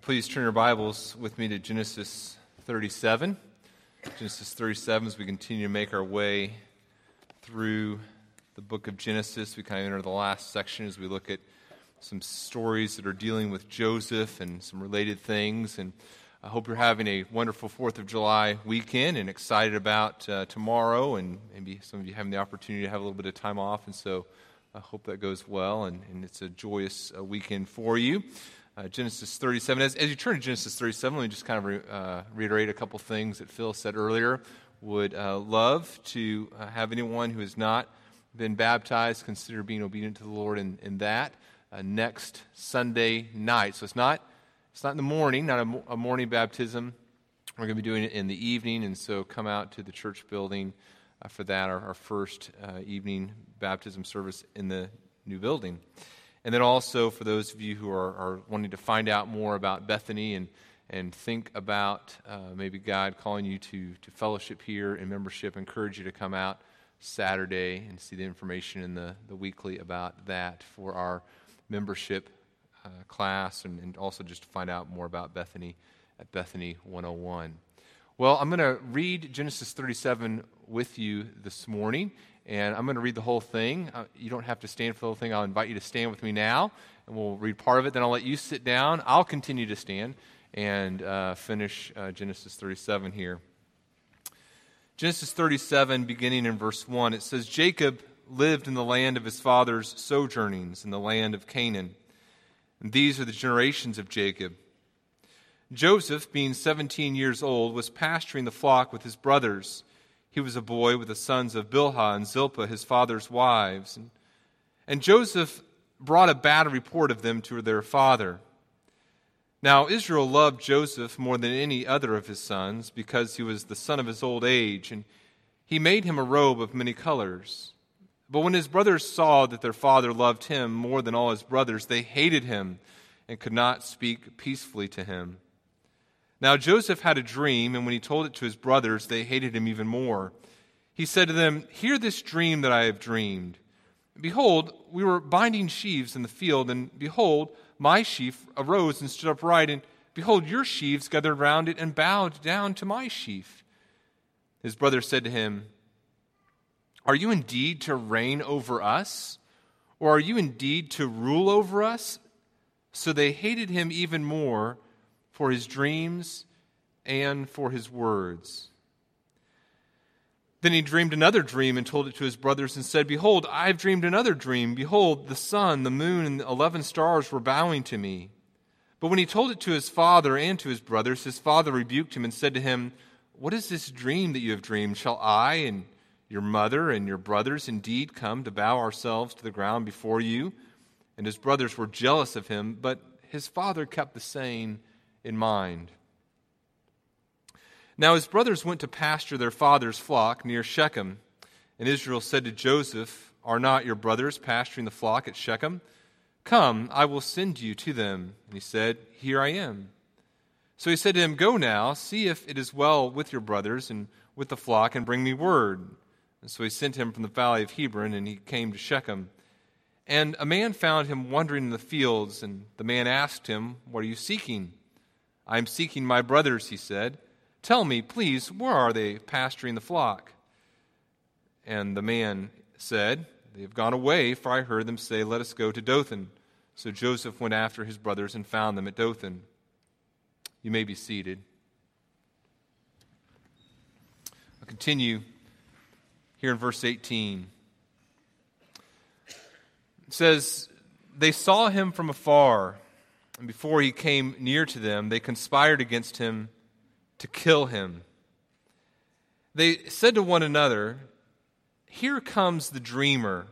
Well, please turn your Bibles with me to Genesis 37. Genesis 37, as we continue to make our way through the book of Genesis, we kind of enter the last section as we look at some stories that are dealing with Joseph and some related things. And I hope you're having a wonderful 4th of July weekend and excited about uh, tomorrow. And maybe some of you having the opportunity to have a little bit of time off. And so I hope that goes well and, and it's a joyous uh, weekend for you. Uh, Genesis 37. As, as, you turn to Genesis 37, let me just kind of re, uh, reiterate a couple things that Phil said earlier. Would uh, love to uh, have anyone who has not been baptized consider being obedient to the Lord in, in that uh, next Sunday night. So it's not, it's not in the morning, not a, a morning baptism. We're going to be doing it in the evening, and so come out to the church building uh, for that, our, our first evening baptism service in the new building. And then also for those of you who are, are wanting to find out more about Bethany and, and think about uh, maybe God calling you to, to fellowship here and membership, encourage you to come out Saturday and see the information in the, the weekly about that for our membership uh, class and, and also just to find out more about Bethany at Bethany 101. Well, I'm going to read Genesis 37 with you this morning and I'm going to read the whole thing. Uh, you don't have to stand for the whole thing. I'll invite you to stand with me now, and we'll read part of it. Then I'll let you sit down. I'll continue to stand and uh, finish uh, Genesis 37 here. Genesis 37, beginning in verse 1, it says Jacob lived in the land of his father's sojournings, in the land of Canaan. And these are the generations of Jacob. Joseph, being 17 years old, was pasturing the flock with his brothers he was a boy with the sons of Bilhah and Zilpah, his father's wives. And, and Joseph brought a bad report of them to their father. Now, Israel loved Joseph more than any other of his sons because he was the son of his old age, and he made him a robe of many colors. But when his brothers saw that their father loved him more than all his brothers, they hated him and could not speak peacefully to him. Now Joseph had a dream, and when he told it to his brothers, they hated him even more. He said to them, Hear this dream that I have dreamed. Behold, we were binding sheaves in the field, and behold, my sheaf arose and stood upright, and behold, your sheaves gathered round it and bowed down to my sheaf. His brother said to him, Are you indeed to reign over us? Or are you indeed to rule over us? So they hated him even more for his dreams and for his words. Then he dreamed another dream and told it to his brothers and said, Behold, I've dreamed another dream. Behold, the sun, the moon, and the eleven stars were bowing to me. But when he told it to his father and to his brothers, his father rebuked him and said to him, What is this dream that you have dreamed? Shall I and your mother and your brothers indeed come to bow ourselves to the ground before you? And his brothers were jealous of him, but his father kept the saying in mind. Now his brothers went to pasture their father's flock near Shechem. And Israel said to Joseph, Are not your brothers pasturing the flock at Shechem? Come, I will send you to them. And he said, Here I am. So he said to him, Go now, see if it is well with your brothers and with the flock, and bring me word. And so he sent him from the valley of Hebron, and he came to Shechem. And a man found him wandering in the fields, and the man asked him, What are you seeking? I am seeking my brothers, he said. Tell me, please, where are they pasturing the flock? And the man said, They have gone away, for I heard them say, Let us go to Dothan. So Joseph went after his brothers and found them at Dothan. You may be seated. I'll continue here in verse 18. It says, They saw him from afar and before he came near to them, they conspired against him to kill him. They said to one another, Here comes the dreamer.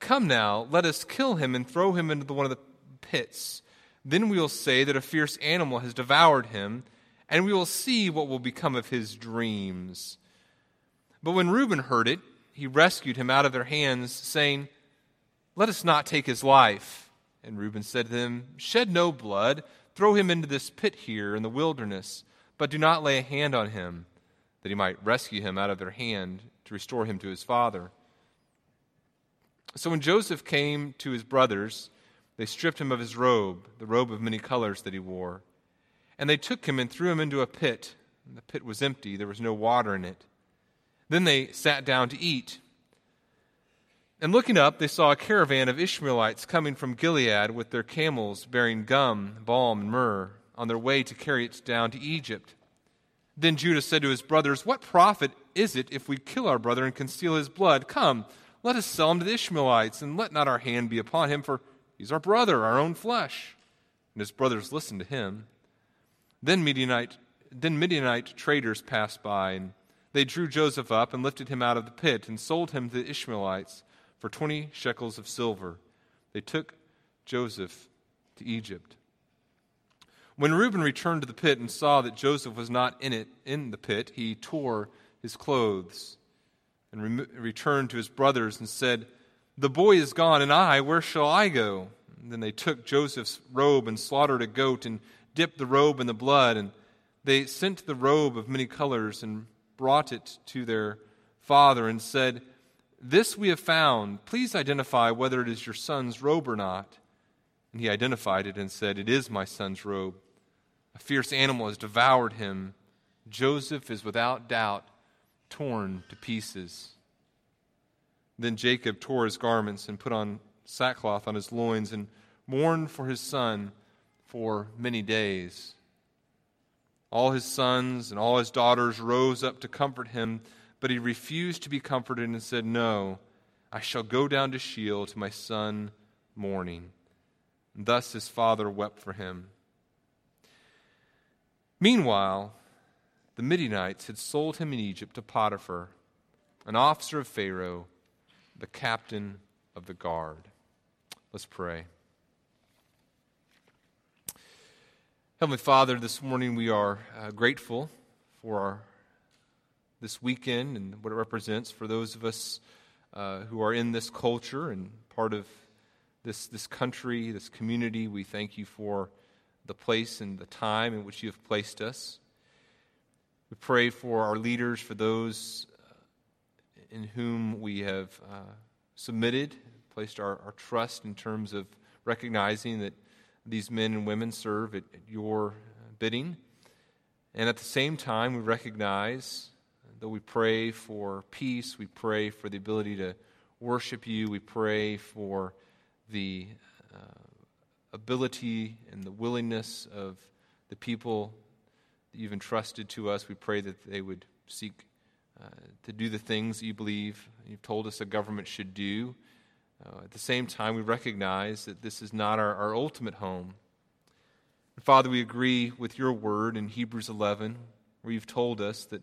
Come now, let us kill him and throw him into one of the pits. Then we will say that a fierce animal has devoured him, and we will see what will become of his dreams. But when Reuben heard it, he rescued him out of their hands, saying, Let us not take his life. And Reuben said to them, Shed no blood, throw him into this pit here in the wilderness, but do not lay a hand on him, that he might rescue him out of their hand to restore him to his father. So when Joseph came to his brothers, They stripped him of his robe, the robe of many colors that he wore. And they took him and threw him into a pit. The pit was empty, there was no water in it. Then they sat down to eat. And looking up, they saw a caravan of Ishmaelites coming from Gilead with their camels bearing gum, balm, and myrrh on their way to carry it down to Egypt. Then Judah said to his brothers, What profit is it if we kill our brother and conceal his blood? Come, let us sell him to the Ishmaelites, and let not our hand be upon him, for he's our brother, our own flesh. And his brothers listened to him. Then Midianite, then Midianite traders passed by, and they drew Joseph up and lifted him out of the pit and sold him to the Ishmaelites for twenty shekels of silver. They took Joseph to Egypt. When Reuben returned to the pit and saw that Joseph was not in it in the pit, he tore his clothes and re- returned to his brothers and said, "The boy is gone, and I, where shall I go?" And then they took Joseph's robe and slaughtered a goat and dipped the robe in the blood, and they sent the robe of many colors and brought it to their father and said, "This we have found. Please identify whether it is your son's robe or not." And he identified it and said, It is my son's robe. A fierce animal has devoured him. Joseph is without doubt torn to pieces. Then Jacob tore his garments and put on sackcloth on his loins and mourned for his son for many days. All his sons and all his daughters rose up to comfort him, but he refused to be comforted and said, No, I shall go down to Sheol to my son mourning. And thus his father wept for him. Meanwhile, the Midianites had sold him in Egypt to Potiphar, an officer of Pharaoh, the captain of the guard. Let's pray. Heavenly Father, this morning we are uh, grateful for our, this weekend and what it represents for those of us uh, who are in this culture and part of this, this country, this community. We thank you for the place and the time in which you have placed us. We pray for our leaders, for those uh, in whom we have uh, submitted, placed our, our trust in terms of recognizing that these men and women serve at, at your bidding. And at the same time, we recognize that we pray for peace, we pray for the ability to worship you, we pray for the uh, ability and the willingness of the people that you've entrusted to us. We pray that they would seek uh, to do the things that you believe you've told us a government should do. Uh, at the same time, we recognize that this is not our, our ultimate home. And Father, we agree with your word in Hebrews 11, where you've told us that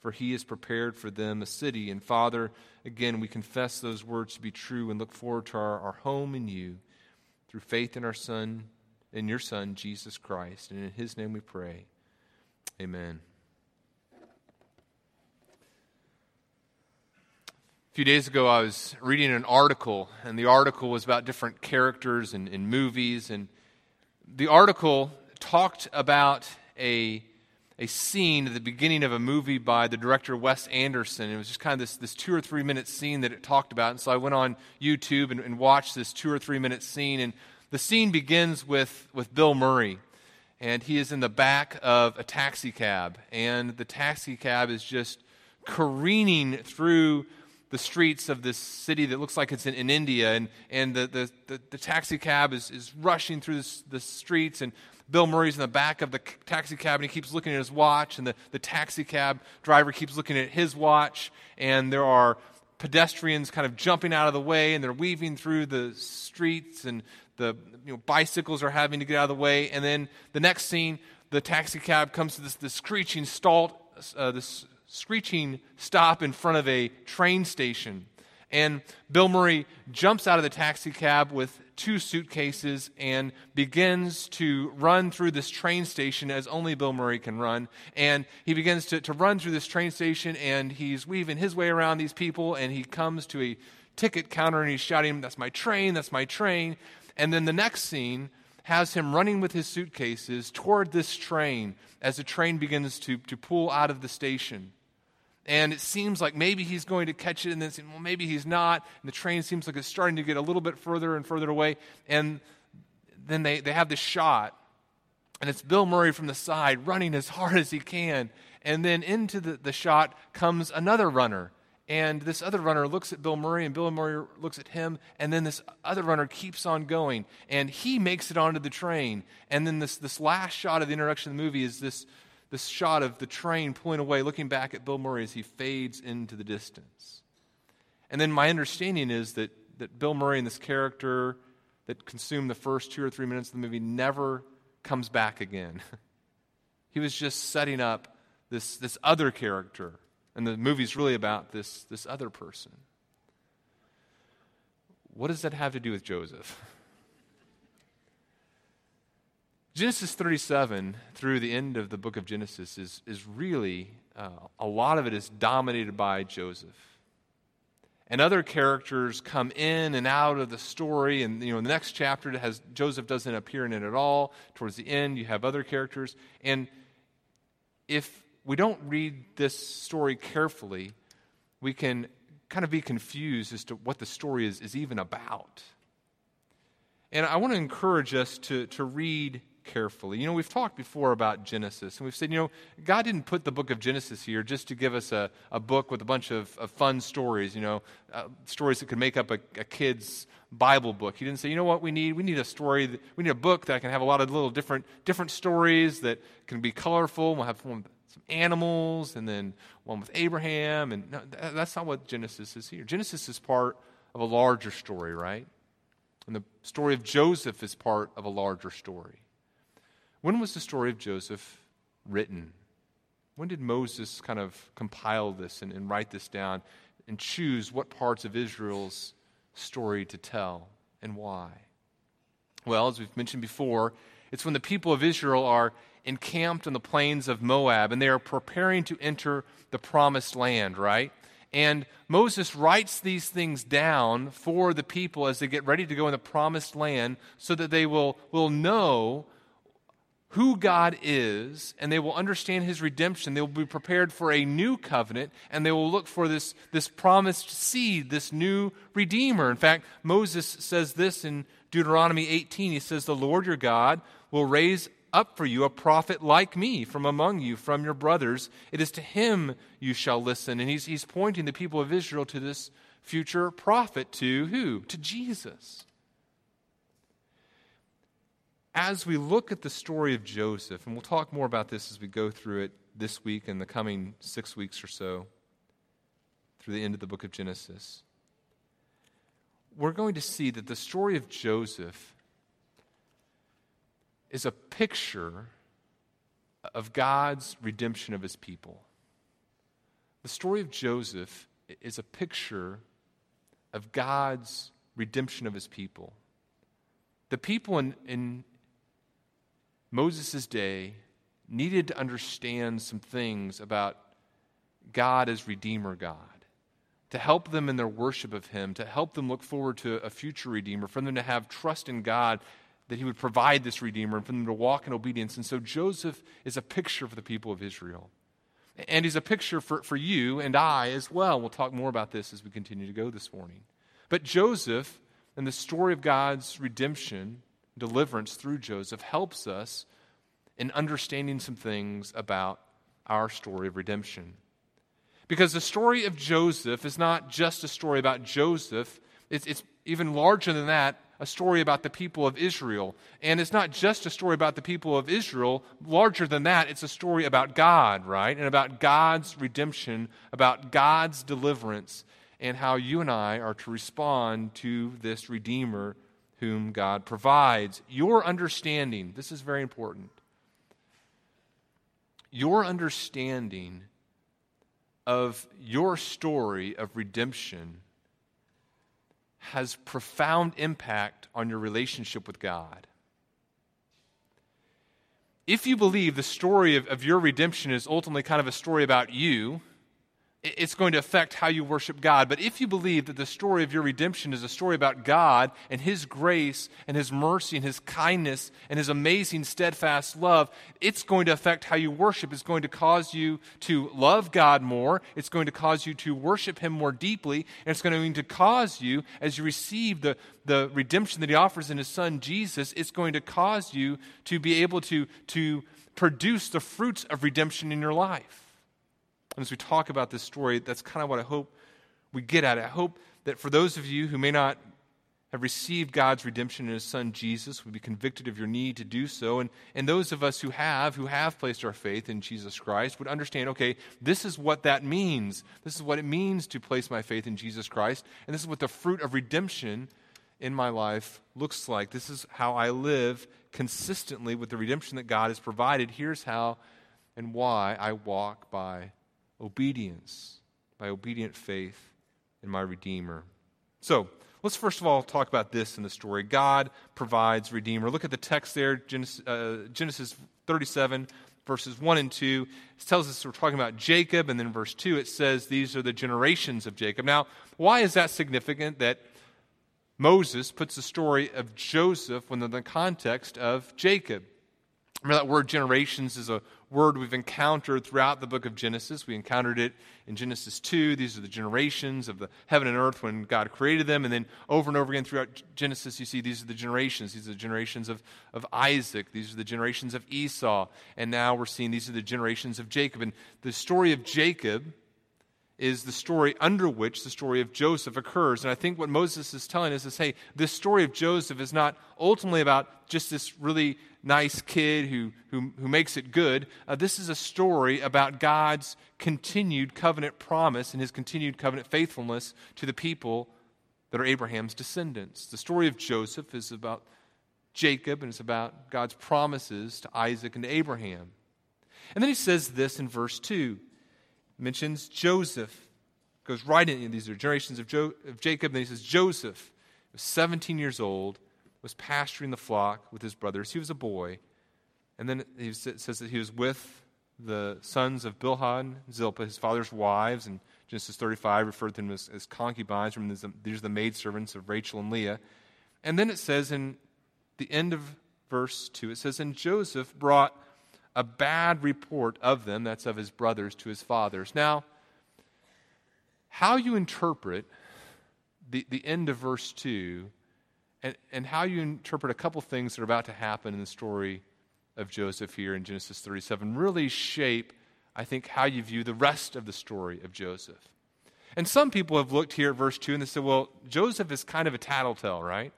for he has prepared for them a city. And Father, again, we confess those words to be true and look forward to our, our home in you through faith in our Son, in your Son, Jesus Christ. And in his name we pray. Amen. A few days ago, I was reading an article, and the article was about different characters in, in movies. And the article talked about a a scene at the beginning of a movie by the director Wes Anderson. It was just kind of this, this two or three minute scene that it talked about. And so I went on YouTube and, and watched this two or three minute scene. And the scene begins with, with Bill Murray. And he is in the back of a taxi cab. And the taxi cab is just careening through the streets of this city that looks like it's in, in India. And, and the, the, the, the taxi cab is, is rushing through the streets. And Bill Murray's in the back of the taxi cab and he keeps looking at his watch, and the, the taxi cab driver keeps looking at his watch, and there are pedestrians kind of jumping out of the way, and they're weaving through the streets, and the you know, bicycles are having to get out of the way. And then the next scene, the taxi cab comes to this, this screeching stall, uh, this screeching stop in front of a train station. And Bill Murray jumps out of the taxi cab with two suitcases and begins to run through this train station as only Bill Murray can run. And he begins to, to run through this train station and he's weaving his way around these people and he comes to a ticket counter and he's shouting, That's my train, that's my train. And then the next scene has him running with his suitcases toward this train as the train begins to, to pull out of the station. And it seems like maybe he's going to catch it, and then well, maybe he's not. And the train seems like it's starting to get a little bit further and further away. And then they, they have this shot, and it's Bill Murray from the side running as hard as he can. And then into the, the shot comes another runner. And this other runner looks at Bill Murray, and Bill Murray looks at him, and then this other runner keeps on going, and he makes it onto the train. And then this, this last shot of the introduction of the movie is this this shot of the train pulling away, looking back at Bill Murray as he fades into the distance. And then my understanding is that, that Bill Murray and this character that consumed the first two or three minutes of the movie never comes back again. he was just setting up this, this other character. And the movie's really about this, this other person. What does that have to do with Joseph? Genesis 37 through the end of the book of Genesis is, is really, uh, a lot of it is dominated by Joseph. And other characters come in and out of the story. And, you know, in the next chapter has Joseph doesn't appear in it at all. Towards the end, you have other characters. And if we don't read this story carefully, we can kind of be confused as to what the story is, is even about. And I want to encourage us to, to read carefully. You know, we've talked before about Genesis, and we've said, you know, God didn't put the book of Genesis here just to give us a, a book with a bunch of, of fun stories, you know, uh, stories that could make up a, a, kid's Bible book. He didn't say, you know what we need? We need a story, that, we need a book that can have a lot of little different, different stories that can be colorful. We'll have one some animals, and then one with Abraham. And no, that's not what Genesis is here. Genesis is part of a larger story, right? And the story of Joseph is part of a larger story. When was the story of Joseph written? When did Moses kind of compile this and, and write this down and choose what parts of Israel's story to tell and why? Well, as we've mentioned before, it's when the people of Israel are encamped on the plains of Moab and they are preparing to enter the promised land, right? And Moses writes these things down for the people as they get ready to go in the promised land so that they will, will know who God is, and they will understand his redemption. They will be prepared for a new covenant, and they will look for this, this promised seed, this new Redeemer. In fact, Moses says this in Deuteronomy 18. He says, The Lord your God will raise up for you a prophet like me from among you, from your brothers. It is to him you shall listen. And he's, he's pointing the people of Israel to this future prophet, to who? To Jesus as we look at the story of Joseph, and we'll talk more about this as we go through it this week and the coming six weeks or so, through the end of the book of Genesis, we're going to see that the story of Joseph is a picture of God's redemption of his people. The story of Joseph is a picture of God's redemption of his people. The people in, in Moses' day needed to understand some things about God as Redeemer God, to help them in their worship of Him, to help them look forward to a future Redeemer, for them to have trust in God that He would provide this Redeemer, and for them to walk in obedience. And so Joseph is a picture for the people of Israel. And he's a picture for, for you and I as well. We'll talk more about this as we continue to go this morning. But Joseph and the story of God's redemption deliverance through Joseph helps us in understanding some things about our story of redemption. Because the story of Joseph is not just a story about Joseph, it's, it's even larger than that, a story about the people of Israel. And it's not just a story about the people of Israel, larger than that, it's a story about God, right? And about God's redemption, about God's deliverance, and how you and I are to respond to this Redeemer whom God provides. Your understanding, this is very important. Your understanding of your story of redemption has profound impact on your relationship with God. If you believe the story of, of your redemption is ultimately kind of a story about you, it's going to affect how you worship God. But if you believe that the story of your redemption is a story about God and His grace and His mercy and His kindness and His amazing, steadfast love, it's going to affect how you worship. It's going to cause you to love God more. It's going to cause you to worship Him more deeply. And it's going to cause you, as you receive the, the redemption that He offers in His Son Jesus, it's going to cause you to be able to, to produce the fruits of redemption in your life. And as we talk about this story, that's kind of what I hope we get at. I hope that for those of you who may not have received God's redemption in His Son Jesus, would be convicted of your need to do so. And, and those of us who have, who have placed our faith in Jesus Christ, would understand okay, this is what that means. This is what it means to place my faith in Jesus Christ. And this is what the fruit of redemption in my life looks like. This is how I live consistently with the redemption that God has provided. Here's how and why I walk by obedience, by obedient faith in my Redeemer. So, let's first of all talk about this in the story. God provides Redeemer. Look at the text there, Genesis, uh, Genesis 37, verses 1 and 2. It tells us we're talking about Jacob, and then verse 2 it says these are the generations of Jacob. Now, why is that significant that Moses puts the story of Joseph within the context of Jacob? Remember that word generations is a word we've encountered throughout the book of Genesis. We encountered it in Genesis 2. These are the generations of the heaven and earth when God created them. And then over and over again throughout Genesis, you see these are the generations. These are the generations of, of Isaac. These are the generations of Esau. And now we're seeing these are the generations of Jacob. And the story of Jacob is the story under which the story of Joseph occurs. And I think what Moses is telling us is hey, this story of Joseph is not ultimately about just this really nice kid who, who, who makes it good. Uh, this is a story about God's continued covenant promise and his continued covenant faithfulness to the people that are Abraham's descendants. The story of Joseph is about Jacob and it's about God's promises to Isaac and to Abraham. And then he says this in verse 2. He mentions Joseph. Goes right in, these are generations of, jo- of Jacob. And then he says, Joseph was 17 years old was pasturing the flock with his brothers. He was a boy. And then he says that he was with the sons of Bilhah and Zilpah, his father's wives, and Genesis 35 referred to them as, as concubines. These are the maidservants of Rachel and Leah. And then it says in the end of verse 2, it says, And Joseph brought a bad report of them, that's of his brothers, to his fathers. Now, how you interpret the, the end of verse 2 and, and how you interpret a couple things that are about to happen in the story of Joseph here in Genesis 37 really shape, I think, how you view the rest of the story of Joseph. And some people have looked here at verse 2 and they said, well, Joseph is kind of a tattletale, right?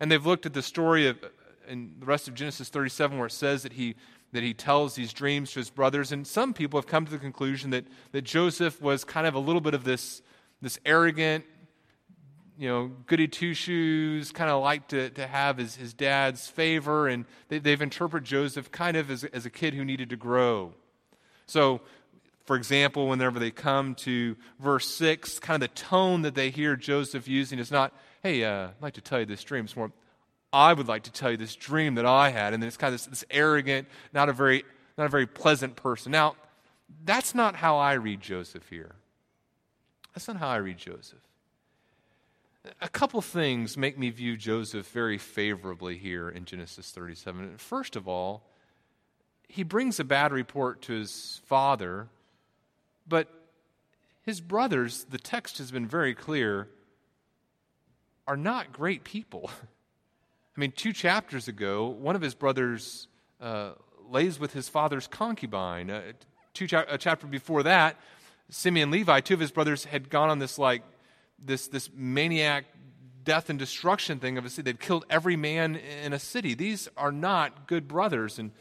And they've looked at the story of uh, in the rest of Genesis 37 where it says that he that he tells these dreams to his brothers. And some people have come to the conclusion that, that Joseph was kind of a little bit of this, this arrogant, you know, goody two shoes, kind of like to, to have his, his dad's favor, and they, they've interpreted Joseph kind of as, as a kid who needed to grow. So, for example, whenever they come to verse 6, kind of the tone that they hear Joseph using is not, hey, uh, I'd like to tell you this dream. It's more, I would like to tell you this dream that I had. And then it's kind of this, this arrogant, not a very, not a very pleasant person. Now, that's not how I read Joseph here. That's not how I read Joseph a couple things make me view Joseph very favorably here in Genesis 37. First of all, he brings a bad report to his father, but his brothers, the text has been very clear, are not great people. I mean, two chapters ago, one of his brothers uh, lays with his father's concubine. Uh, two cha- a chapter before that, Simeon Levi, two of his brothers had gone on this like this, this maniac death and destruction thing of a city. They'd killed every man in a city. These are not good brothers. And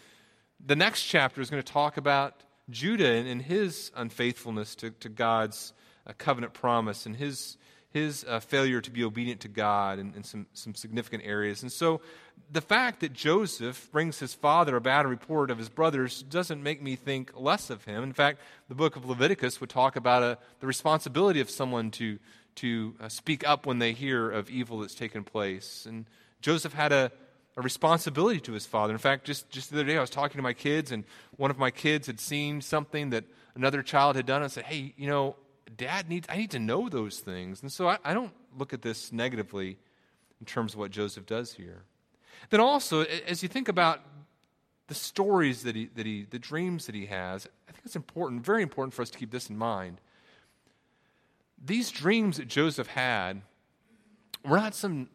the next chapter is going to talk about Judah and, and his unfaithfulness to, to God's uh, covenant promise and his, his uh, failure to be obedient to God in, in some, some significant areas. And so the fact that Joseph brings his father a bad report of his brothers doesn't make me think less of him. In fact, the book of Leviticus would talk about a, uh, the responsibility of someone to, to uh, speak up when they hear of evil that's taken place. And Joseph had a, a responsibility to his father. In fact, just, just the other day, I was talking to my kids, and one of my kids had seen something that another child had done and said, Hey, you know, dad needs, I need to know those things. And so I, I don't look at this negatively in terms of what Joseph does here. Then also, as you think about the stories that he, that he, the dreams that he has, I think it's important, very important for us to keep this in mind. These dreams that Joseph had were not some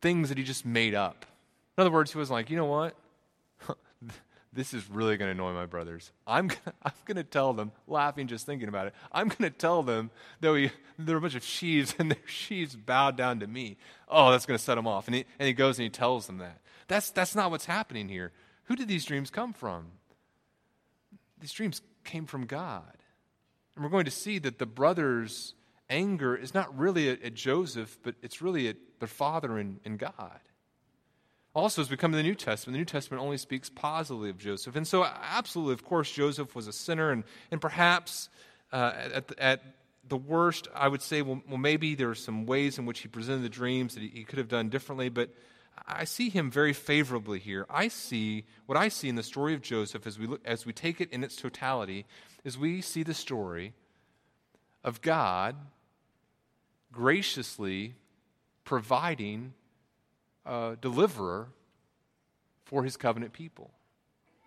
things that he just made up. In other words, he was like, you know what? this is really going to annoy my brothers. I'm gonna, I'm going to tell them, laughing just thinking about it. I'm going to tell them that we, there are a bunch of sheaves and their sheaves bowed down to me. Oh, that's going to set them off. And he, and he goes and he tells them that. That's, that's not what's happening here. Who did these dreams come from? These dreams came from God. And we're going to see that the brothers' anger is not really at, at Joseph, but it's really at their father and, and God. Also, as we come to the New Testament, the New Testament only speaks positively of Joseph. And so, absolutely, of course, Joseph was a sinner, and, and perhaps uh, at, the, at the worst, I would say, well, well, maybe there are some ways in which he presented the dreams that he, he could have done differently, but I see him very favorably here. I see what I see in the story of Joseph as we look, as we take it in its totality is we see the story of God graciously providing a deliverer for his covenant people.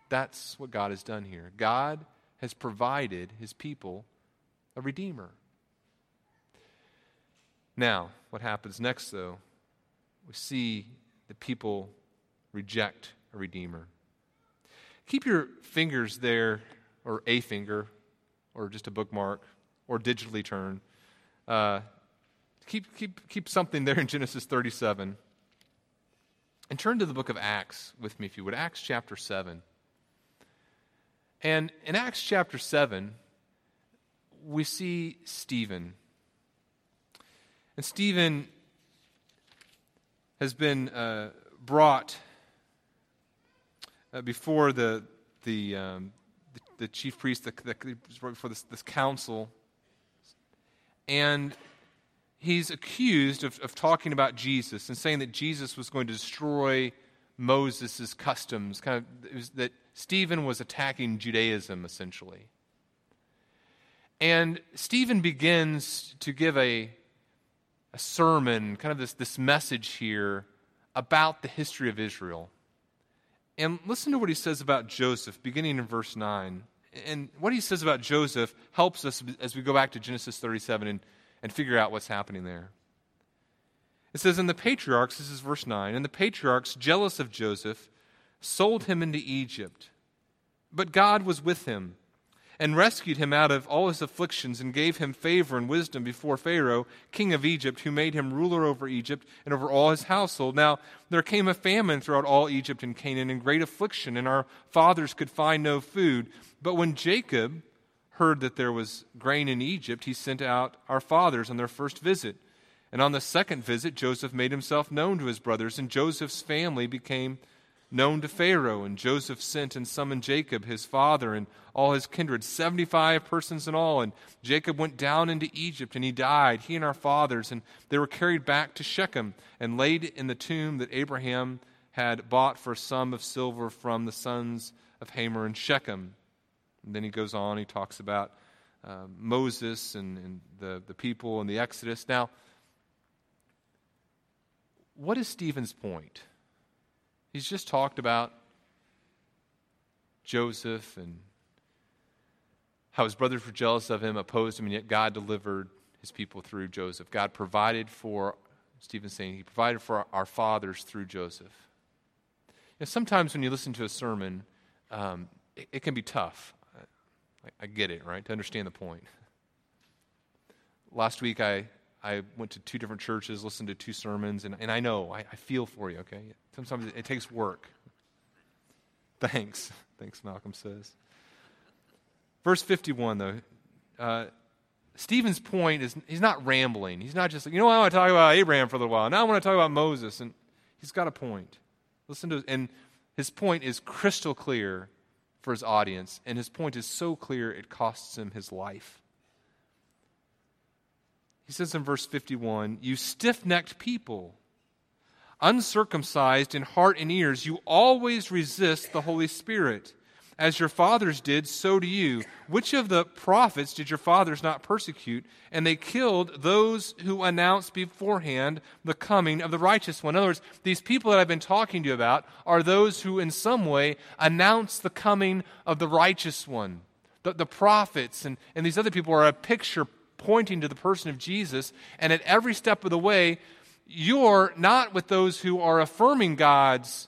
That's what God has done here. God has provided his people a redeemer. Now, what happens next, though? We see the people reject a redeemer. Keep your fingers there, or a finger, or just a bookmark, or digitally turn. Uh, keep, keep, keep something there in Genesis 37. And turn to the book of Acts with me, if you would. Acts chapter 7. And in Acts chapter 7, we see Stephen. And Stephen has been uh, brought uh, before the, the, um, the, the, chief priest, the, the, before this, this council. And he's accused of, of talking about Jesus and saying that Jesus was going to destroy Moses' customs, kind of that Stephen was attacking Judaism essentially. And Stephen begins to give a, a sermon, kind of this, this message here about the history of Israel. And listen to what he says about Joseph, beginning in verse 9. And what he says about Joseph helps us as we go back to Genesis 37 and and figure out what's happening there. It says, And the patriarchs, this is verse 9, and the patriarchs, jealous of Joseph, sold him into Egypt. But God was with him and rescued him out of all his afflictions and gave him favor and wisdom before Pharaoh, king of Egypt, who made him ruler over Egypt and over all his household. Now, there came a famine throughout all Egypt and Canaan and great affliction, and our fathers could find no food. But when Jacob, heard that there was grain in Egypt, he sent out our fathers on their first visit. And on the second visit, Joseph made himself known to his brothers, and Joseph's family became known to Pharaoh. And Joseph sent and summoned Jacob, his father, and all his kindred, 75 persons in all. And Jacob went down into Egypt, and he died, he and our fathers. And they were carried back to Shechem and laid in the tomb that Abraham had bought for a sum of silver from the sons of Hamor and Shechem. And then he goes on, he talks about uh, Moses and, and the, the people and the Exodus. Now, what is Stephen's point? He's just talked about Joseph and how his brothers were jealous of him, opposed him, and yet God delivered his people through Joseph. God provided for, Stephen's saying, he provided for our, fathers through Joseph. You know, sometimes when you listen to a sermon, um, it, it, can be tough. I, get it, right? To understand the point. Last week, I, I went to two different churches, listened to two sermons, and, and I know, I, I feel for you, okay? Sometimes it, it takes work. Thanks. Thanks, Malcolm says. Verse 51, though. Uh, Stephen's point is he's not rambling. He's not just like, you know, I want to talk about Abraham for a little while. Now I want to talk about Moses. And he's got a point. Listen to and his point is crystal clear for his audience, and his point is so clear it costs him his life. He says in verse 51 You stiff necked people, uncircumcised in heart and ears, you always resist the Holy Spirit. As your fathers did, so do you. Which of the prophets did your fathers not persecute? And they killed those who announced beforehand the coming of the righteous one. In other words, these people that I've been talking to you about are those who, in some way, announce the coming of the righteous one. The, the prophets and, and these other people are a picture pointing to the person of Jesus. And at every step of the way, you're not with those who are affirming God's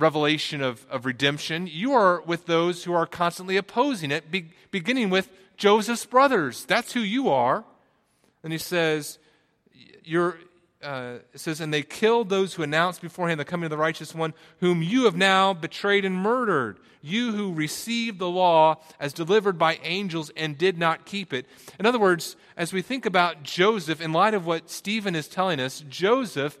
revelation of, of redemption. You are with those who are constantly opposing it, be, beginning with Joseph's brothers. That's who you are. And he says, you're, uh, it says, and they killed those who announced beforehand the coming of the righteous one, whom you have now betrayed and murdered. You who received the law as delivered by angels and did not keep it. In other words, as we think about Joseph, in light of what Stephen is telling us, Joseph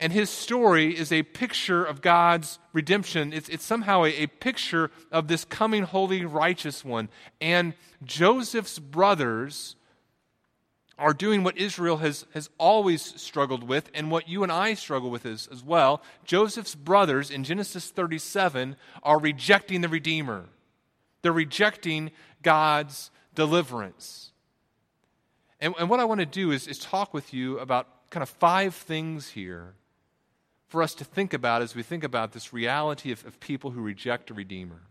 and his story is a picture of God's redemption. It's, it's somehow a, a picture of this coming holy, righteous one. And Joseph's brothers are doing what Israel has, has always struggled with and what you and I struggle with as, as well. Joseph's brothers in Genesis 37 are rejecting the Redeemer, they're rejecting God's deliverance. And, and what I want to do is, is talk with you about kind of five things here for us to think about as we think about this reality of, of people who reject a Redeemer.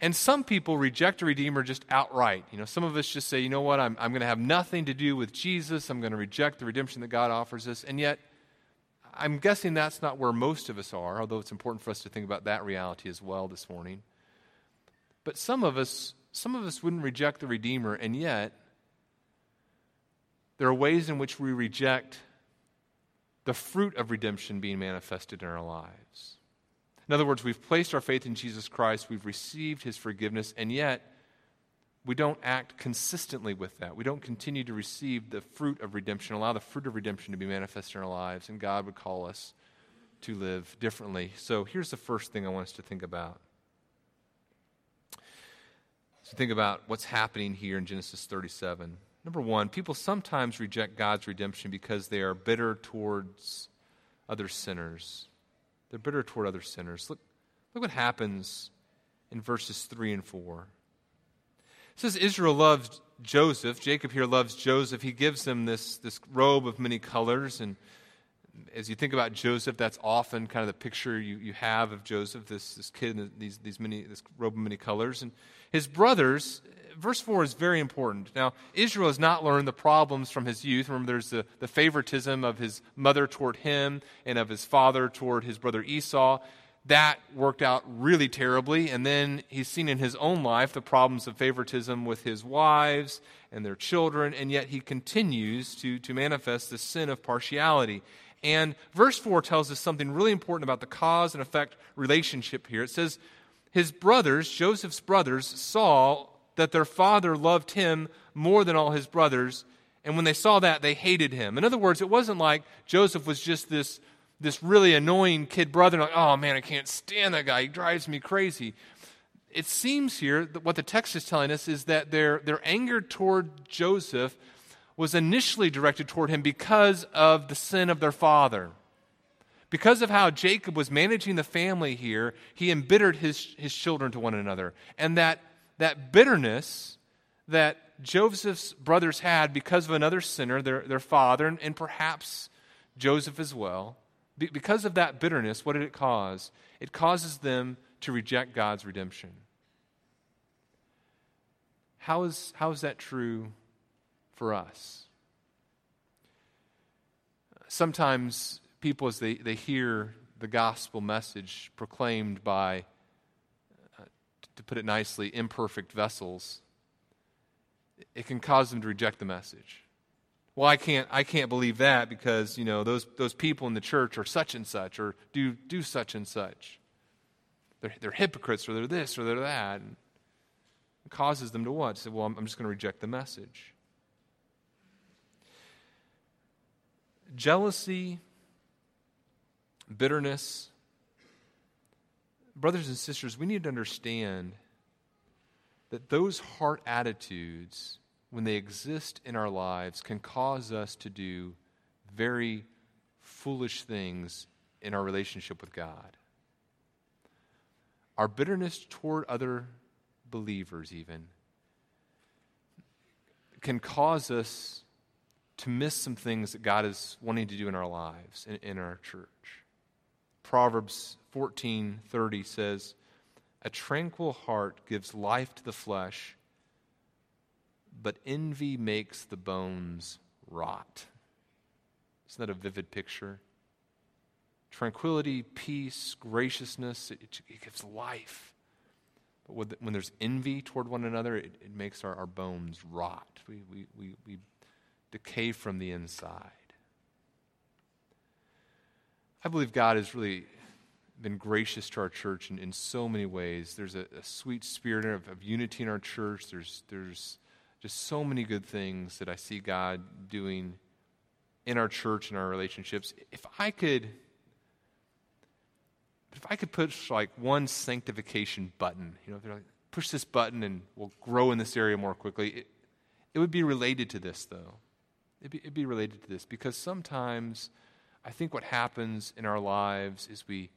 And some people reject a Redeemer just outright. You know, some of us just say, you know what, I'm, I'm going to have nothing to do with Jesus. I'm going to reject the redemption that God offers us. And yet, I'm guessing that's not where most of us are, although it's important for us to think about that reality as well this morning. But some of us, some of us wouldn't reject the Redeemer, and yet there are ways in which we reject the fruit of redemption being manifested in our lives. In other words, we've placed our faith in Jesus Christ, we've received his forgiveness, and yet we don't act consistently with that. We don't continue to receive the fruit of redemption, allow the fruit of redemption to be manifested in our lives, and God would call us to live differently. So here's the first thing I want us to think about. So think about what's happening here in Genesis 37. Number one, people sometimes reject God's redemption because they are bitter towards other sinners. They're bitter toward other sinners. Look, look what happens in verses 3 and 4. It says Israel loves Joseph. Jacob here loves Joseph. He gives him this, this robe of many colors. And as you think about Joseph, that's often kind of the picture you, you have of Joseph, this, this kid in these, these many, this robe of many colors. And his brothers, verse 4 is very important. Now, Israel has not learned the problems from his youth. Remember, there's the, the favoritism of his mother toward him and of his father toward his brother Esau. That worked out really terribly. And then he's seen in his own life the problems of favoritism with his wives and their children, and yet he continues to, to manifest the sin of partiality. And verse 4 tells us something really important about the cause and effect relationship here. It says, His brothers, Joseph's brothers, saw that their father loved him more than all his brothers. And when they saw that, they hated him. In other words, it wasn't like Joseph was just this, this really annoying kid brother, like, oh man, I can't stand that guy. He drives me crazy. It seems here that what the text is telling us is that their, their anger toward Joseph was initially directed toward him because of the sin of their father. Because of how Jacob was managing the family here, he embittered his, his children to one another. And that that bitterness that Joseph's brothers had because of another sinner, their, their father, and, and perhaps Joseph as well, be, because of that bitterness, what did it cause? It causes them to reject God's redemption. How is, how is that true for us? Sometimes people, as they, they hear the gospel message proclaimed by to put it nicely, imperfect vessels, it can cause them to reject the message. Well, I can't, I can't believe that because, you know, those, those people in the church are such and such or do, do such and such. They're, they're hypocrites or they're this or they're that. And it causes them to what? Say, well, I'm, I'm just going to reject the message. Jealousy, bitterness, brothers and sisters, we need to understand that those heart attitudes when they exist in our lives, can cause us to do very foolish things in our relationship with God. Our bitterness toward other believers, even, can cause us to miss some things that God is wanting to do in our lives, in, in our church. Proverbs 14:30 says, "A tranquil heart gives life to the flesh, but envy makes the bones rot." Isn't that a vivid picture? Tranquility, peace, graciousness, it, it gives life. But when there's envy toward one another, it, it makes our, our bones rot. We, we, we, we decay from the inside. I believe God has really been gracious to our church in, in so many ways. There's a, a sweet spirit of, of, unity in our church. There's, there's just so many good things that I see God doing in our church and our relationships. If I could if I could push like one sanctification button, you know, they're like, push this button and we'll grow in this area more quickly, it, it would be related to this, though. It'd be, it'd be related to this because sometimes I think what happens in our lives is we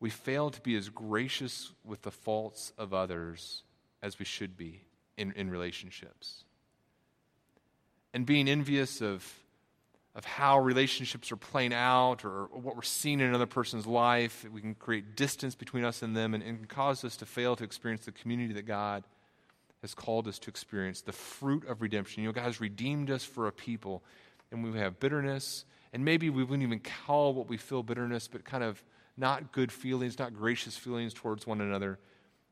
we fail to be as gracious with the faults of others as we should be in, in relationships. And being envious of of how relationships are playing out or, what we're seeing in another person's life. We can create distance between us and them and, and cause us to fail to experience the community that God has called us to experience, the fruit of redemption. You know, God has redeemed us for a people, and we have bitterness, and maybe we wouldn't even call what we feel bitterness, but kind of not good feelings, not gracious feelings towards one another.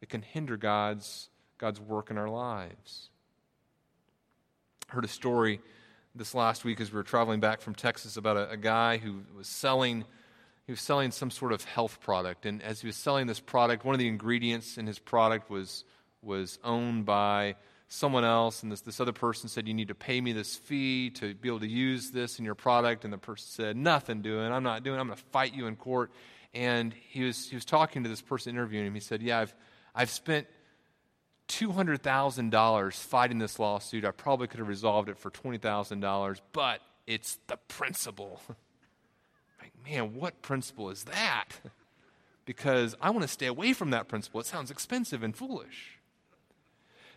It can hinder God's, God's work in our lives. I heard a story this last week as we were traveling back from Texas about a, a, guy who was selling he was selling some sort of health product and as he was selling this product one of the ingredients in his product was was owned by someone else and this, this other person said you need to pay me this fee to be able to use this in your product and the person said nothing doing i'm not doing i'm going to fight you in court and he was he was talking to this person interviewing him he said yeah i've i've spent $200,000 fighting this lawsuit. I probably could have resolved it for $20,000, but it's the principle. like, man, what principle is that? because I want to stay away from that principle. It sounds expensive and foolish.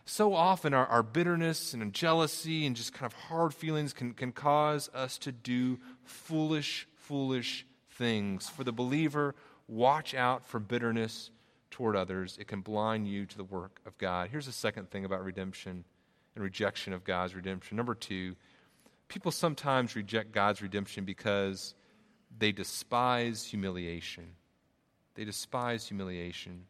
So often, our, our bitterness and jealousy and just kind of hard feelings can, can cause us to do foolish, foolish things. For the believer, watch out for bitterness toward others, it can blind you to the work of God. Here's the second thing about redemption and rejection of God's redemption. Number two, people sometimes reject God's redemption because they despise humiliation. They despise humiliation.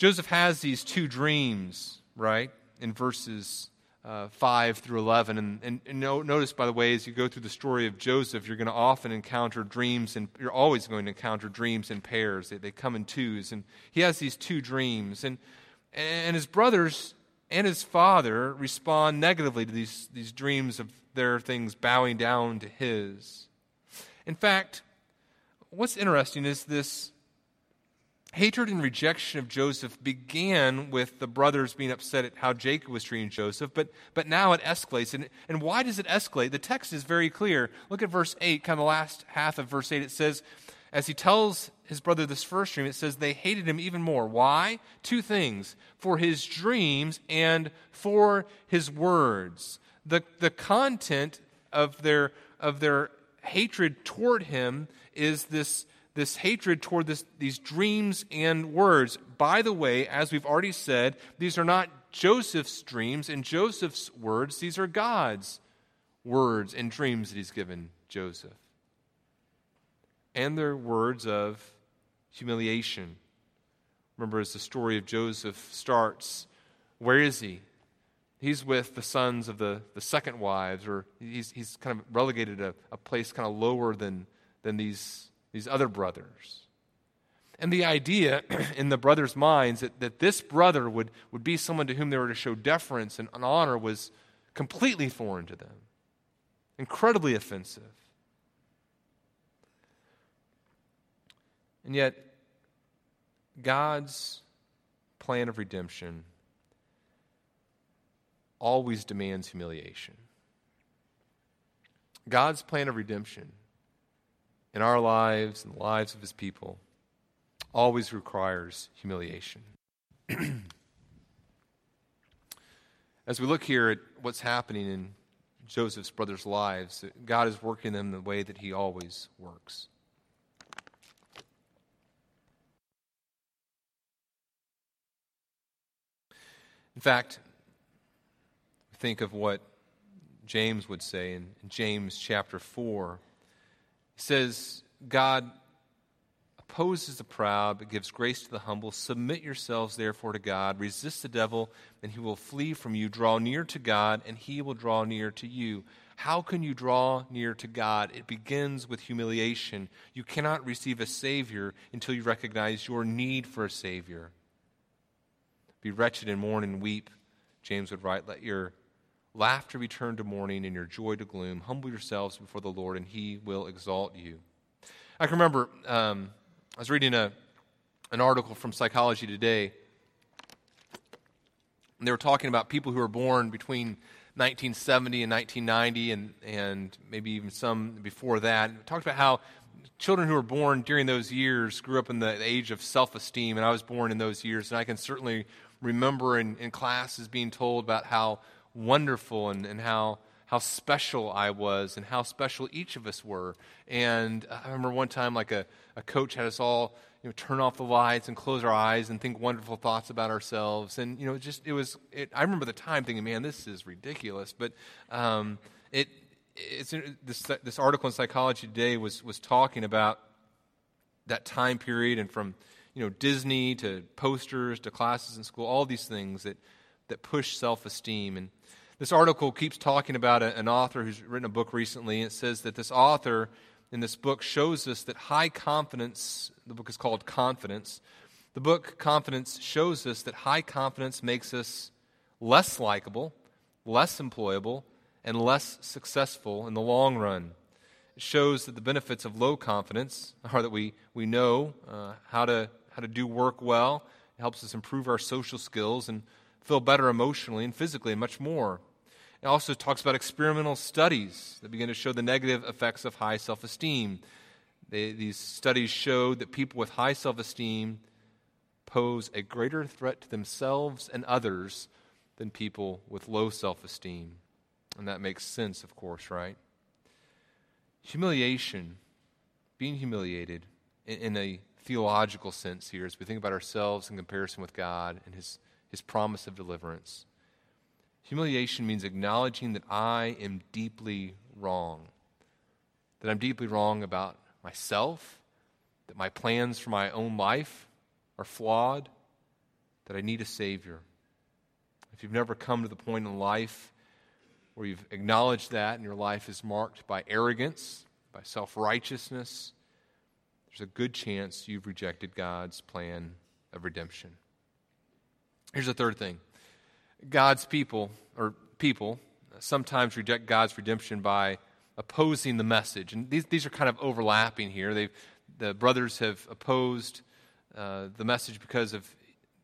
Joseph has these two dreams, right, in verses uh, 5 through 11. And, and, and no, notice, by the way, as you go through the story of Joseph, you're going to often encounter dreams, and you're always going to encounter dreams in pairs. They, they come in twos. And he has these two dreams. And, and his brothers and his father respond negatively to these, these dreams of their things bowing down to his. In fact, what's interesting is this hatred and rejection of Joseph began with the brothers being upset at how Jacob was treating Joseph, but, but now it escalates. And, and why does it escalate? The text is very clear. Look at verse 8, kind of the last half of verse 8. It says, as he tells his brother this first dream, it says they hated him even more. Why? Two things for his dreams and for his words. The, the content of their, of their hatred toward him is this this hatred toward this, these dreams and words. By the way, as we've already said, these are not Joseph's dreams and Joseph's words, these are God's words and dreams that he's given Joseph. And they're words of humiliation. Remember, as the story of Joseph starts, where is he? He's with the sons of the, the second wives, or he's, he's kind of relegated to a place kind of lower than, than these these other brothers. And the idea in the brothers' minds that, that this brother would, would be someone to whom they were to show deference and, honor was completely foreign to them, incredibly offensive. And yet, God's plan of redemption always demands humiliation. God's plan of redemption in our lives and the lives of his people always requires humiliation. As we look here at what's happening in Joseph's brothers' lives, God is working them the way that he always works. In fact, think of what James would say in, James chapter 4. Says, God opposes the proud, but gives grace to the humble. Submit yourselves, therefore, to God. Resist the devil, and he will flee from you. Draw near to God, and he will draw near to you. How can you draw near to God? It begins with humiliation. You cannot receive a Savior until you recognize your need for a Savior. Be wretched and mourn and weep, James would write. Let your laughter return to mourning and your joy to gloom. Humble yourselves before the Lord, and he will exalt you. I can remember um, I was reading a, an article from Psychology Today, and they were talking about people who were born between 1970 and 1990, and, and maybe even some before that. Talked about how children who were born during those years grew up in the age of self esteem, and I was born in those years, and I can certainly remember in, in classes being told about how wonderful and, and how, how special I was and how special each of us were. And I remember one time, like a, a coach had us all you know, turn off the lights and close our eyes and think wonderful thoughts about ourselves. And, you know, it just, it was, it, I remember the time thinking, man, this is ridiculous. But um, it, it's, this, this article in Psychology Today was, was talking about that time period and from you know, Disney to posters to classes in school, all these things that, that push self esteem. And this article keeps talking about a, an author who's written a book recently. It says that this author in this book shows us that high confidence, the book is called Confidence. The book Confidence shows us that high confidence makes us less likable, less employable, and less successful in the long run. It shows that the benefits of low confidence are that we, we know uh, how to how to do work well. It helps us improve our social skills and feel better emotionally and physically and much more. It also talks about experimental studies that begin to show the negative effects of high self esteem. These studies showed that people with high self esteem pose a greater threat to themselves and others than people with low self esteem. And that makes sense, of course, right? Humiliation, being humiliated in, in a theological sense here as we think about ourselves in comparison with God and His, His promise of deliverance. Humiliation means acknowledging that I am deeply wrong, that I'm deeply wrong about myself, that my plans for my own life are flawed, that I need a Savior. If you've never come to the point in life where you've acknowledged that and your life is marked by arrogance, by self righteousness, there's a good chance you've rejected God's plan of redemption. Here's the third thing God's people, or people, sometimes reject God's redemption by opposing the message. And these, these are kind of overlapping here. They've, the brothers have opposed uh, the message because of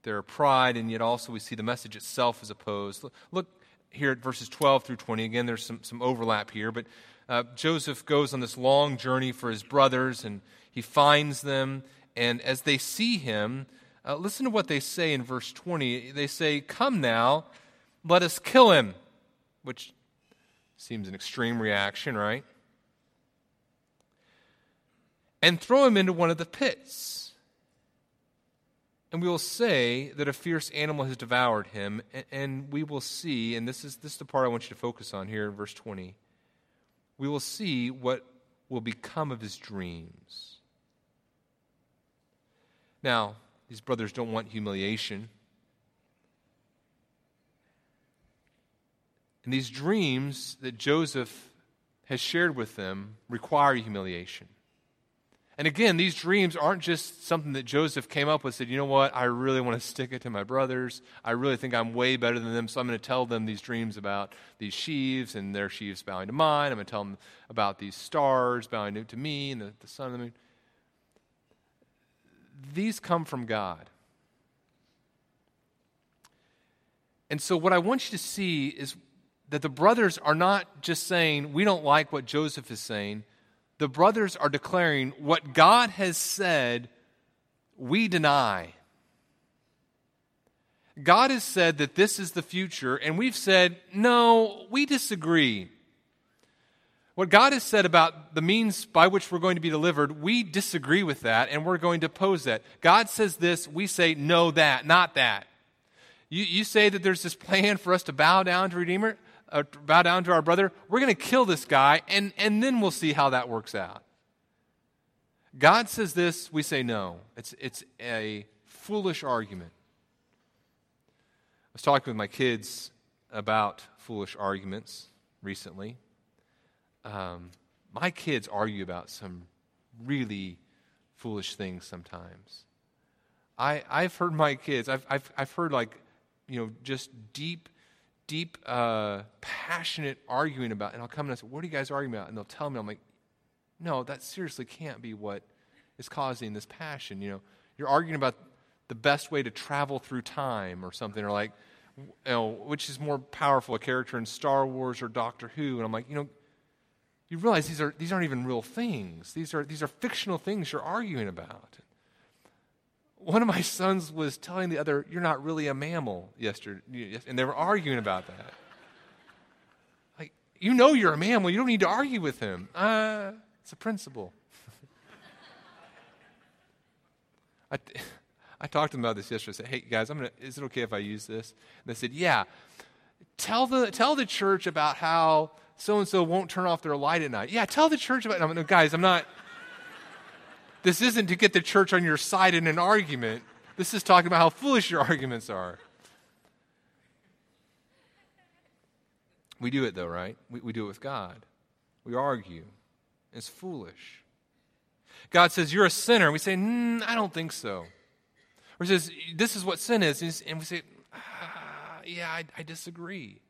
their pride, and yet also we see the message itself is opposed. Look, here at verses 12 through 20. Again, there's some, some overlap here, but uh, Joseph goes on this long journey for his brothers, and he finds them. And as they see him, uh, listen to what they say in verse 20. They say, Come now, let us kill him, which seems an extreme reaction, right? And throw him into one of the pits. And we will say that a fierce animal has devoured him, and we will see, and this is, this is the part I want you to focus on here in verse 20 we will see what will become of his dreams. Now, these brothers don't want humiliation. And these dreams that Joseph has shared with them require humiliation. And again, these dreams aren't just something that Joseph came up with, said, you know what, I really want to stick it to my brothers. I really think I'm way better than them, so I'm going to tell them these dreams about these sheaves and their sheaves bowing to mine. I'm going to tell them about these stars bowing to me and the, the sun and the moon. These come from God. And so, what I want you to see is that the brothers are not just saying, we don't like what Joseph is saying. The brothers are declaring what God has said, we deny. God has said that this is the future, and we've said, no, we disagree. What God has said about the means by which we're going to be delivered, we disagree with that, and we're going to oppose that. God says this, we say, no, that, not that. You, you say that there's this plan for us to bow down to Redeemer, uh, bow down to our brother. We're going to kill this guy, and, and then we'll see how that works out. God says this, we say no. It's, it's a foolish argument. I was talking with my kids about foolish arguments recently. Um, my kids argue about some really foolish things sometimes. I, I've heard my kids, I've, I've, I've heard like, you know, just deep, deep, uh, passionate arguing about, and I'll come and I say, what are you guys arguing about? And they'll tell me, I'm like, no, that seriously can't be what is causing this passion. You know, you're arguing about the best way to travel through time or something, or like, you know, which is more powerful, a character in Star Wars or Doctor Who. And I'm like, you know, you realize these, are, these aren't even real things. These are, these are fictional things you're arguing about. One of my sons was telling the other, You're not really a mammal yesterday. And they were arguing about that. Like, you know you're a mammal. You don't need to argue with him. Uh, it's a principle. I, I talked to them about this yesterday. I said, Hey, guys, I'm gonna, is it okay if I use this? And they said, Yeah. Tell the, tell the church about how so and so won't turn off their light at night. Yeah, tell the church about. No, no, guys, I'm not. This isn't to get the church on your side in an argument. This is talking about how foolish your arguments are. We do it though, right? We, we do it with God. We argue. It's foolish. God says, You're a sinner. We say, mm, I don't think so. Or he says, This is what sin is. And we say, ah, Yeah, I, I disagree.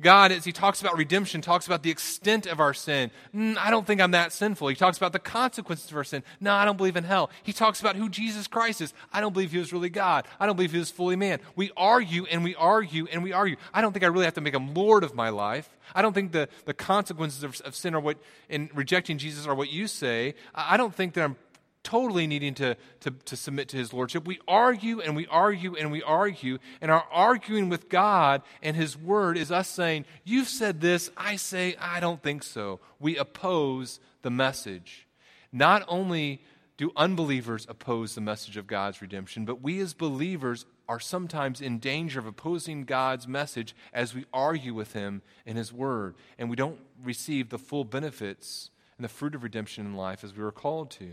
God, as he talks about redemption, talks about the extent of our sin. Mm, I don't think I'm that sinful. He talks about the consequences of our sin. No, I don't believe in hell. He talks about who Jesus Christ is. I don't believe he was really God. I don't believe he was fully man. We argue and we argue and we argue. I don't think I really have to make him Lord of my life. I don't think the, the consequences of, of sin are what, in rejecting Jesus, are what you say. I don't think that I'm totally needing to, to, to submit to his lordship. We argue and we argue and we argue, and our arguing with God and his word is us saying, You've said this, I say, I don't think so. We oppose the message. Not only do unbelievers oppose the message of God's redemption, but we as believers are sometimes in danger of opposing God's message as we argue with him in his word, and we don't receive the full benefits and the fruit of redemption in life as we were called to.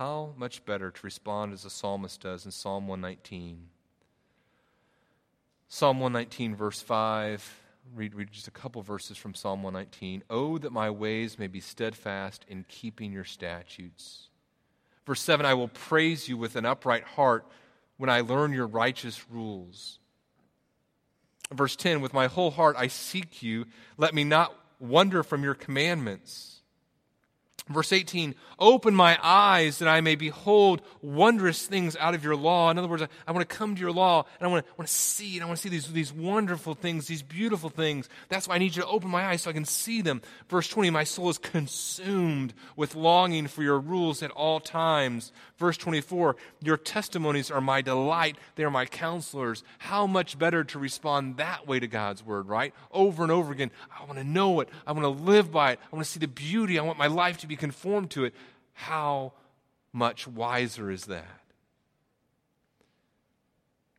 How much better to respond as the psalmist does in Psalm 119. Psalm 119, verse 5. Read, read just a couple verses from Psalm 119. Oh, that my ways may be steadfast in keeping your statutes. Verse 7 I will praise you with an upright heart when I learn your righteous rules. Verse 10 With my whole heart I seek you. Let me not wander from your commandments. Verse 18, open my eyes that I may behold wondrous things out of your law. In other words, I, I want to come to your law and I want to, want to see and I want to see these, these wonderful things, these beautiful things. That's why I need you to open my eyes so I can see them. Verse 20, my soul is consumed with longing for your rules at all times. Verse 24, your testimonies are my delight. They are my counselors. How much better to respond that way to God's word, right? Over and over again. I want to know it. I want to live by it. I want to see the beauty. I want my life to be conformed to it, how much wiser is that?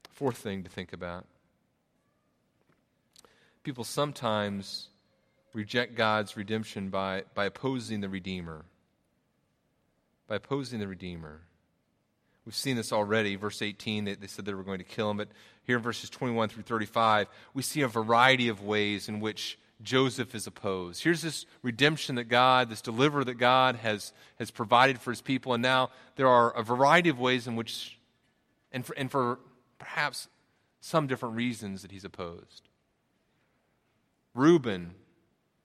Fourth thing to think about people sometimes reject God's redemption by, by opposing the Redeemer. By opposing the Redeemer. We've seen this already. Verse 18, they, they, said they were going to kill him. But here in verses 21 through 35, we see a variety of ways in which Joseph is opposed. Here's this redemption that God, this deliverer that God has, has provided for his people, and now there are a variety of ways in which, and for, and for perhaps some different reasons, that he's opposed. Reuben,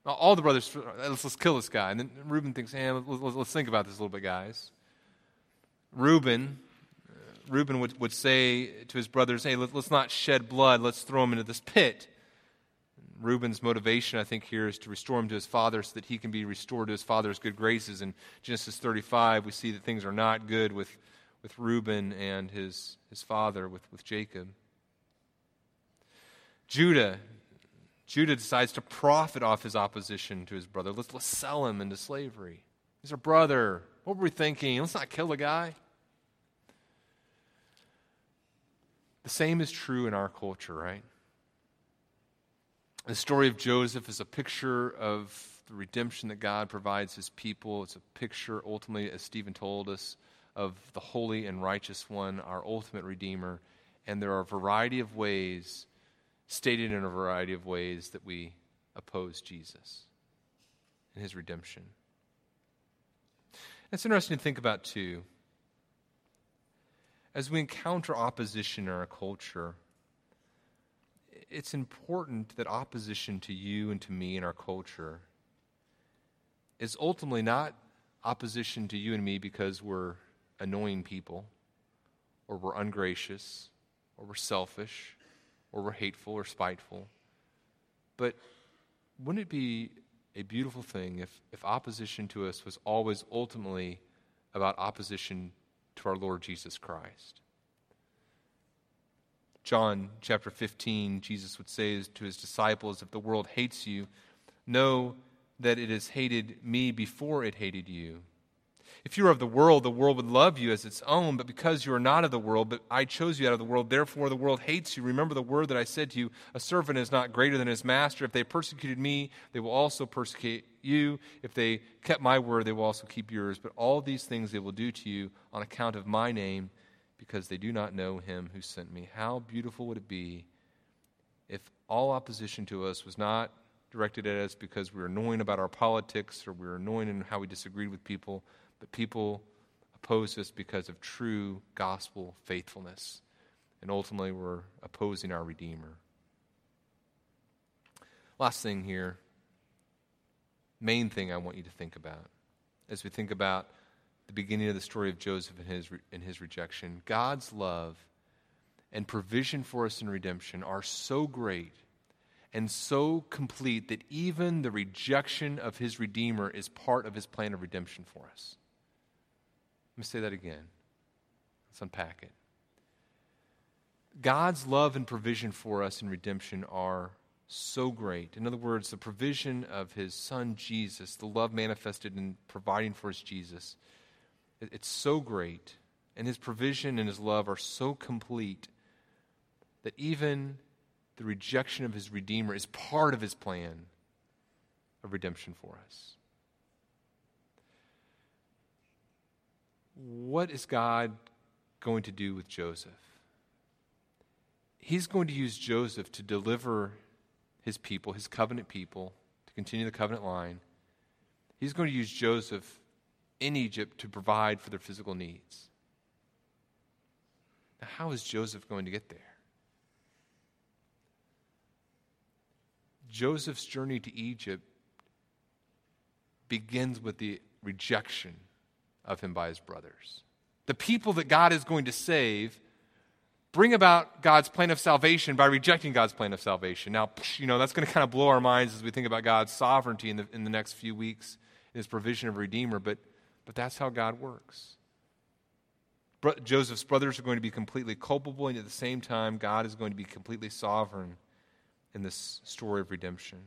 all the brothers, let's, let's kill this guy. And then Reuben thinks, hey, let's, let's think about this a little bit, guys. Reuben, Reuben would, would say to his brothers, hey, let, us not shed blood, let's throw him into this pit. Reuben's motivation, I think, here is to restore him to his father so that he can be restored to his father's good graces. In Genesis 35, we see that things are not good with, with Reuben and his, his father, with, with Jacob. Judah. Judah decides to profit off his opposition to his brother. Let's, let's sell him into slavery. He's our brother. What were we thinking? Let's not kill the guy. The same is true in our culture, right? The story of Joseph is a picture of the redemption that God provides his people. It's a picture, ultimately, as Stephen told us, of the holy and righteous one, our ultimate Redeemer. And there are a variety of ways, stated in a variety of ways, that we oppose Jesus and his redemption. It's interesting to think about, too. As we encounter opposition in our culture, it's important that opposition to you and to me in our culture is ultimately not opposition to you and me because we're annoying people, or we're ungracious, or we're selfish, or we're hateful or spiteful. But wouldn't it be a beautiful thing if, if opposition to us was always ultimately about opposition to our Lord Jesus Christ? John chapter 15, Jesus would say to his disciples, If the world hates you, know that it has hated me before it hated you. If you were of the world, the world would love you as its own, but because you are not of the world, but I chose you out of the world, therefore the world hates you. Remember the word that I said to you A servant is not greater than his master. If they persecuted me, they will also persecute you. If they kept my word, they will also keep yours. But all these things they will do to you on account of my name because they do not know him who sent me. How beautiful would it be if all opposition to us was not directed at us because we were annoying about our politics or we were annoying in how we disagreed with people, but people opposed us because of true gospel faithfulness. And ultimately, we're opposing our Redeemer. Last thing here, main thing I want you to think about as we think about the beginning of the story of Joseph and his, and his rejection. God's love and provision for us in redemption are so great and so complete that even the rejection of his Redeemer is part of his plan of redemption for us. Let me say that again. Let's unpack it. God's love and provision for us in redemption are so great. In other words, the provision of his son Jesus, the love manifested in providing for us Jesus, it's so great, and His provision and His love are so complete that even the rejection of His Redeemer is part of His plan of redemption for us. What is God going to do with Joseph? He's going to use Joseph to deliver his people, his covenant people, to continue the covenant line. He's going to use Joseph in Egypt to provide for their physical needs. Now, how is Joseph going to get there? Joseph's journey to Egypt begins with the rejection of him by his brothers. The people that God is going to save bring about God's plan of salvation by rejecting God's plan of salvation. Now, you know, that's going to kind of blow our minds as we think about God's sovereignty in the, in the next few weeks, in his provision of Redeemer. But but that's how God works. Joseph's brothers are going to be completely culpable, and at the same time, God is going to be completely sovereign in this story of redemption.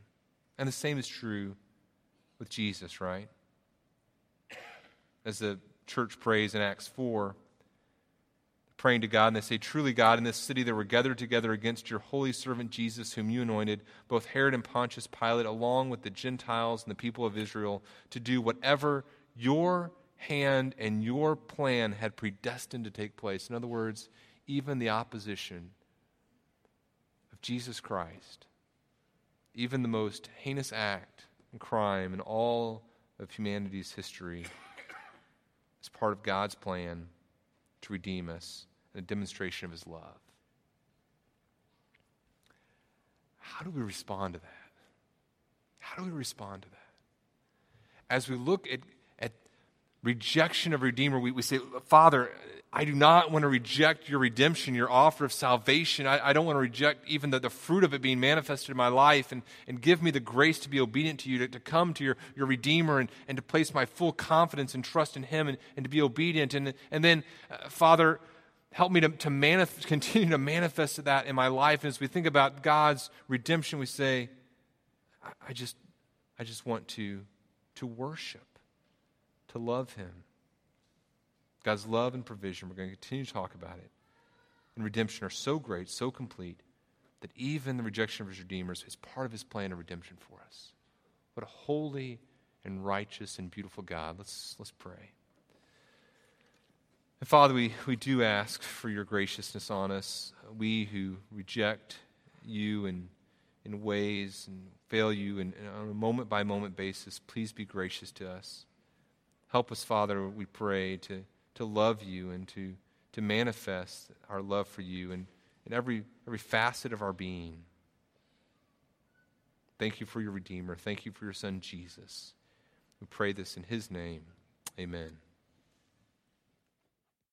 And the same is true with Jesus, right? As the church prays in Acts 4, praying to God, and they say, Truly, God, in this city there were gathered together against your holy servant Jesus, whom you anointed, both Herod and Pontius Pilate, along with the Gentiles and the people of Israel, to do whatever your hand and your plan had predestined to take place. In other words, even the opposition of Jesus Christ, even the most heinous act and crime in all of humanity's history, is part of God's plan to redeem us and a demonstration of his love. How do we respond to that? How do we respond to that? As we look at rejection of Redeemer, we, we say, Father, I do not want to reject your redemption, your offer of salvation. I, I don't want to reject even the, the fruit of it being manifested in my life. And, and give me the grace to be obedient to you, to, to come to your, your Redeemer and, and to place my full confidence and trust in Him and, and to be obedient. And, and then, uh, Father, help me to, to manif- continue to manifest that in my life. And as we think about God's redemption, we say, I, I just, I just want to, to worship, to love Him. God's love and provision, we're going to continue to talk about it, and redemption are so great, so complete, that even the rejection of his redeemers is part of his plan of redemption for us. What a holy and righteous and beautiful God. Let's, let's pray. And Father, we, we do ask for your graciousness on us. We who reject you in, in ways and fail you in, on a moment by moment basis, please be gracious to us. Help us, Father, we pray, to to love you and to, to manifest our love for you in, in every, every facet of our being. Thank you for your Redeemer. Thank you for your Son, Jesus. We pray this in his name. Amen.